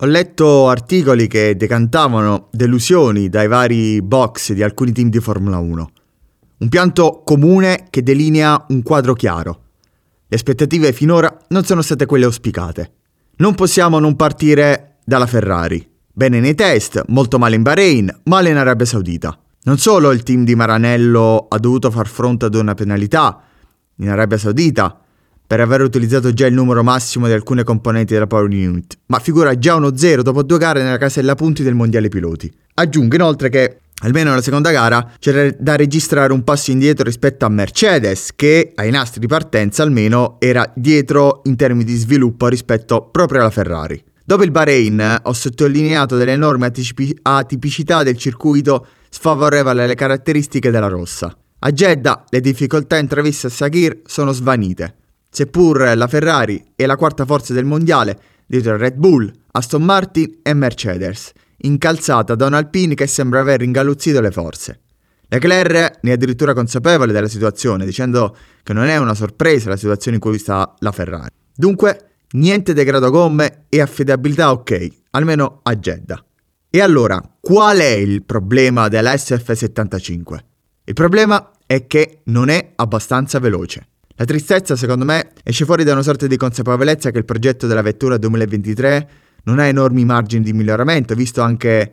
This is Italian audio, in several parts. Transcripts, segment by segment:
Ho letto articoli che decantavano delusioni dai vari box di alcuni team di Formula 1. Un pianto comune che delinea un quadro chiaro. Le aspettative finora non sono state quelle auspicate. Non possiamo non partire dalla Ferrari. Bene nei test, molto male in Bahrain, male in Arabia Saudita. Non solo il team di Maranello ha dovuto far fronte ad una penalità in Arabia Saudita, per aver utilizzato già il numero massimo di alcune componenti della Power Unit, ma figura già uno 0 dopo due gare nella casella punti del mondiale piloti. Aggiungo inoltre che almeno nella seconda gara c'era da registrare un passo indietro rispetto a Mercedes che ai nastri di partenza almeno era dietro in termini di sviluppo rispetto proprio alla Ferrari. Dopo il Bahrain ho sottolineato delle enormi atipicità del circuito sfavorevole alle caratteristiche della rossa. A Jeddah le difficoltà intraviste a Sakir sono svanite seppur la Ferrari è la quarta forza del mondiale dietro Red Bull, Aston Martin e Mercedes, incalzata da un Alpine che sembra aver ingaluzzito le forze. Leclerc ne è addirittura consapevole della situazione, dicendo che non è una sorpresa la situazione in cui sta la Ferrari. Dunque, niente degrado gomme e affidabilità ok, almeno a Jeddah. E allora, qual è il problema della SF75? Il problema è che non è abbastanza veloce. La tristezza, secondo me, esce fuori da una sorta di consapevolezza che il progetto della vettura 2023 non ha enormi margini di miglioramento, visto anche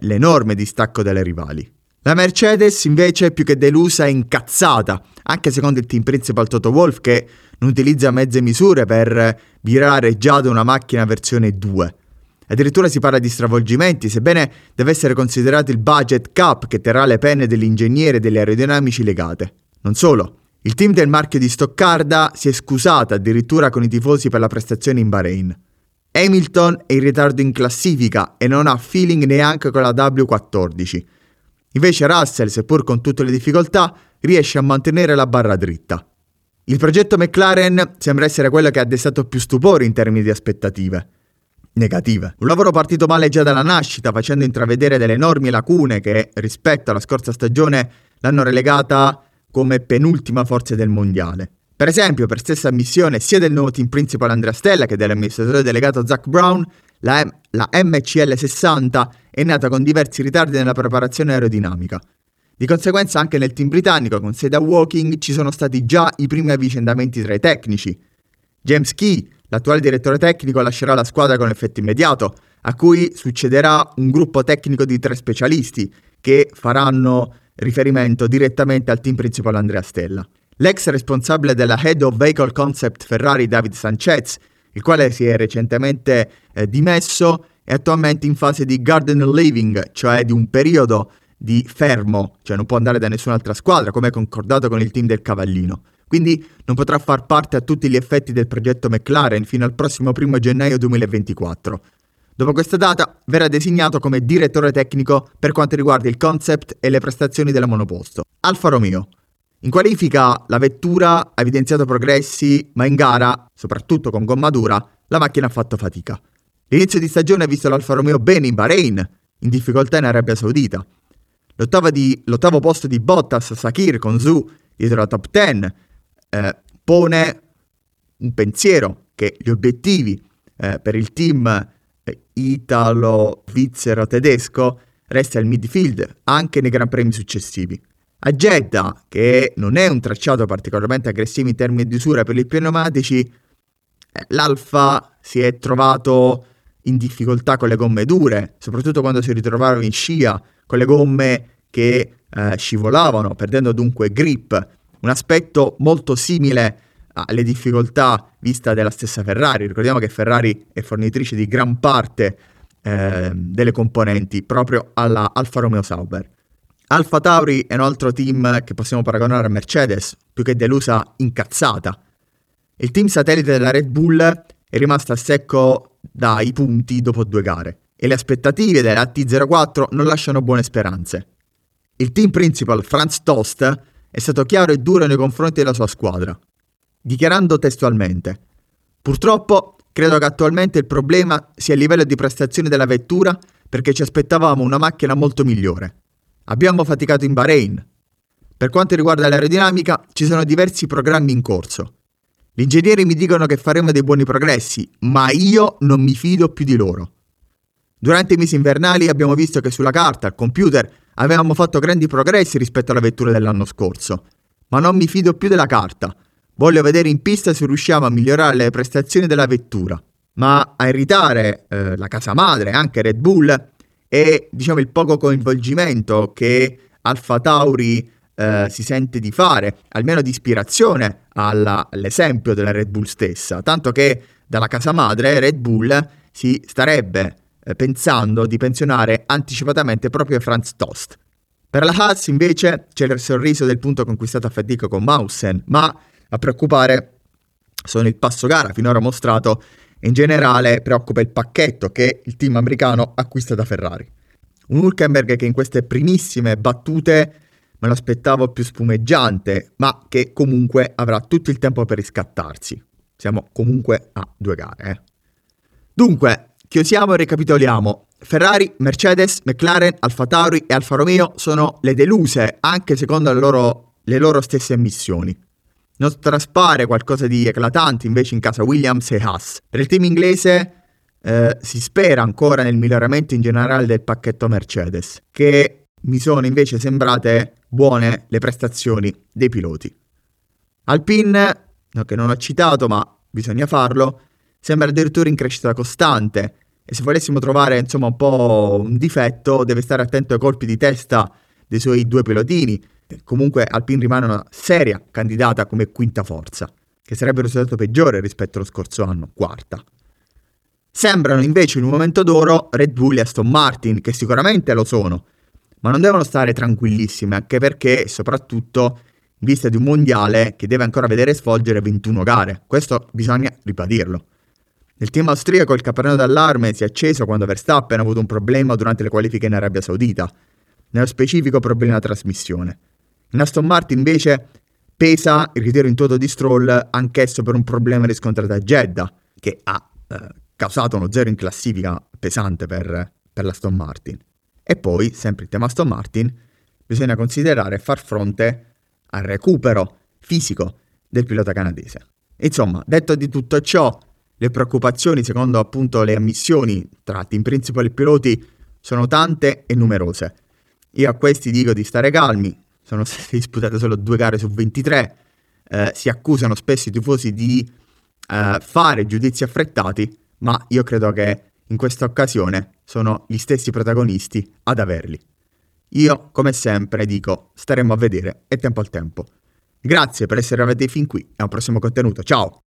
l'enorme distacco dalle rivali. La Mercedes invece è più che delusa e incazzata, anche secondo il team principal Toto Wolff che non utilizza mezze misure per virare già da una macchina versione 2. Addirittura si parla di stravolgimenti, sebbene deve essere considerato il budget cap che terrà le penne dell'ingegnere e delle aerodinamici legate. Non solo, il team del marchio di Stoccarda si è scusato addirittura con i tifosi per la prestazione in Bahrain. Hamilton è in ritardo in classifica e non ha feeling neanche con la W14. Invece Russell, seppur con tutte le difficoltà, riesce a mantenere la barra dritta. Il progetto McLaren sembra essere quello che ha destato più stupore in termini di aspettative. Negative. Un lavoro partito male già dalla nascita, facendo intravedere delle enormi lacune che, rispetto alla scorsa stagione, l'hanno relegata come penultima forza del mondiale. Per esempio, per stessa ammissione sia del nuovo team principal Andrea Stella che dell'amministratore delegato Zach Brown, la, M- la MCL 60 è nata con diversi ritardi nella preparazione aerodinamica. Di conseguenza anche nel team britannico con sede a Walking ci sono stati già i primi avvicendamenti tra i tecnici. James Key, l'attuale direttore tecnico, lascerà la squadra con effetto immediato, a cui succederà un gruppo tecnico di tre specialisti che faranno riferimento direttamente al team principale Andrea Stella. L'ex responsabile della Head of Vehicle Concept Ferrari David Sanchez, il quale si è recentemente eh, dimesso, è attualmente in fase di garden leaving, cioè di un periodo di fermo, cioè non può andare da nessun'altra squadra, come concordato con il team del Cavallino. Quindi non potrà far parte a tutti gli effetti del progetto McLaren fino al prossimo 1 gennaio 2024. Dopo questa data verrà designato come direttore tecnico per quanto riguarda il concept e le prestazioni della monoposto. Alfa Romeo. In qualifica la vettura ha evidenziato progressi, ma in gara, soprattutto con gomma dura, la macchina ha fatto fatica. L'inizio di stagione ha visto l'Alfa Romeo bene in Bahrain, in difficoltà in Arabia Saudita. Di, l'ottavo posto di Bottas Sakir con Zu dietro la top 10 eh, pone un pensiero che gli obiettivi eh, per il team italo-svizzero-tedesco resta il midfield anche nei Gran Premi successivi. A Jeddah, che non è un tracciato particolarmente aggressivo in termini di usura per i pneumatici, eh, l'Alfa si è trovato in difficoltà con le gomme dure, soprattutto quando si ritrovavano in scia con le gomme che eh, scivolavano, perdendo dunque grip, un aspetto molto simile alle difficoltà vista della stessa Ferrari. Ricordiamo che Ferrari è fornitrice di gran parte eh, delle componenti proprio alla Alfa Romeo Sauber. Alfa Tauri è un altro team che possiamo paragonare a Mercedes, più che delusa incazzata. Il team satellite della Red Bull è rimasto a secco dai punti dopo due gare e le aspettative della T04 non lasciano buone speranze. Il team principal Franz Tost è stato chiaro e duro nei confronti della sua squadra dichiarando testualmente Purtroppo credo che attualmente il problema sia il livello di prestazione della vettura perché ci aspettavamo una macchina molto migliore. Abbiamo faticato in Bahrain. Per quanto riguarda l'aerodinamica, ci sono diversi programmi in corso. Gli ingegneri mi dicono che faremo dei buoni progressi, ma io non mi fido più di loro. Durante i mesi invernali abbiamo visto che sulla carta, al computer, avevamo fatto grandi progressi rispetto alla vettura dell'anno scorso. Ma non mi fido più della carta. Voglio vedere in pista se riusciamo a migliorare le prestazioni della vettura. Ma a irritare eh, la casa madre, anche Red Bull, è diciamo il poco coinvolgimento che Alfa Tauri eh, si sente di fare, almeno di ispirazione alla, all'esempio della Red Bull stessa, tanto che dalla casa madre Red Bull si starebbe eh, pensando di pensionare anticipatamente proprio Franz Tost. Per la Haas invece c'è il sorriso del punto conquistato a fatica con Mausen, ma a preoccupare sono il passo gara finora mostrato e in generale preoccupa il pacchetto che il team americano acquista da Ferrari. Un Hulkenberg che in queste primissime battute me lo aspettavo più spumeggiante, ma che comunque avrà tutto il tempo per riscattarsi. Siamo comunque a due gare. Eh. Dunque, chiusiamo e ricapitoliamo. Ferrari, Mercedes, McLaren, Alfa Tauri e Alfa Romeo sono le deluse anche secondo le loro, le loro stesse ammissioni. Non traspare qualcosa di eclatante invece in casa Williams e Haas. Per il team inglese eh, si spera ancora nel miglioramento in generale del pacchetto Mercedes, che mi sono invece sembrate buone le prestazioni dei piloti. Alpine, che non ho citato ma bisogna farlo, sembra addirittura in crescita costante e se volessimo trovare insomma un po' un difetto deve stare attento ai colpi di testa dei suoi due pilotini. Comunque Alpine rimane una seria candidata come quinta forza, che sarebbe risultato peggiore rispetto allo scorso anno, quarta. Sembrano invece in un momento d'oro Red Bull e Aston Martin, che sicuramente lo sono, ma non devono stare tranquillissime, anche perché, soprattutto, in vista di un mondiale che deve ancora vedere svolgere 21 gare. Questo bisogna ribadirlo. Nel team austriaco il capannello d'allarme si è acceso quando Verstappen ha avuto un problema durante le qualifiche in Arabia Saudita, nello specifico problema trasmissione. Aston Martin invece pesa il ritiro in toto di Stroll anch'esso per un problema riscontrato a Jeddah, che ha eh, causato uno zero in classifica pesante per, per l'Aston Martin. E poi, sempre il tema Aston Martin, bisogna considerare far fronte al recupero fisico del pilota canadese. Insomma, detto di tutto ciò, le preoccupazioni, secondo appunto le ammissioni tra team principal e piloti, sono tante e numerose. Io a questi dico di stare calmi, sono state disputate solo due gare su 23, eh, si accusano spesso i tifosi di eh, fare giudizi affrettati, ma io credo che in questa occasione sono gli stessi protagonisti ad averli. Io, come sempre, dico, staremo a vedere e tempo al tempo. Grazie per essere arrivati fin qui e a un prossimo contenuto. Ciao!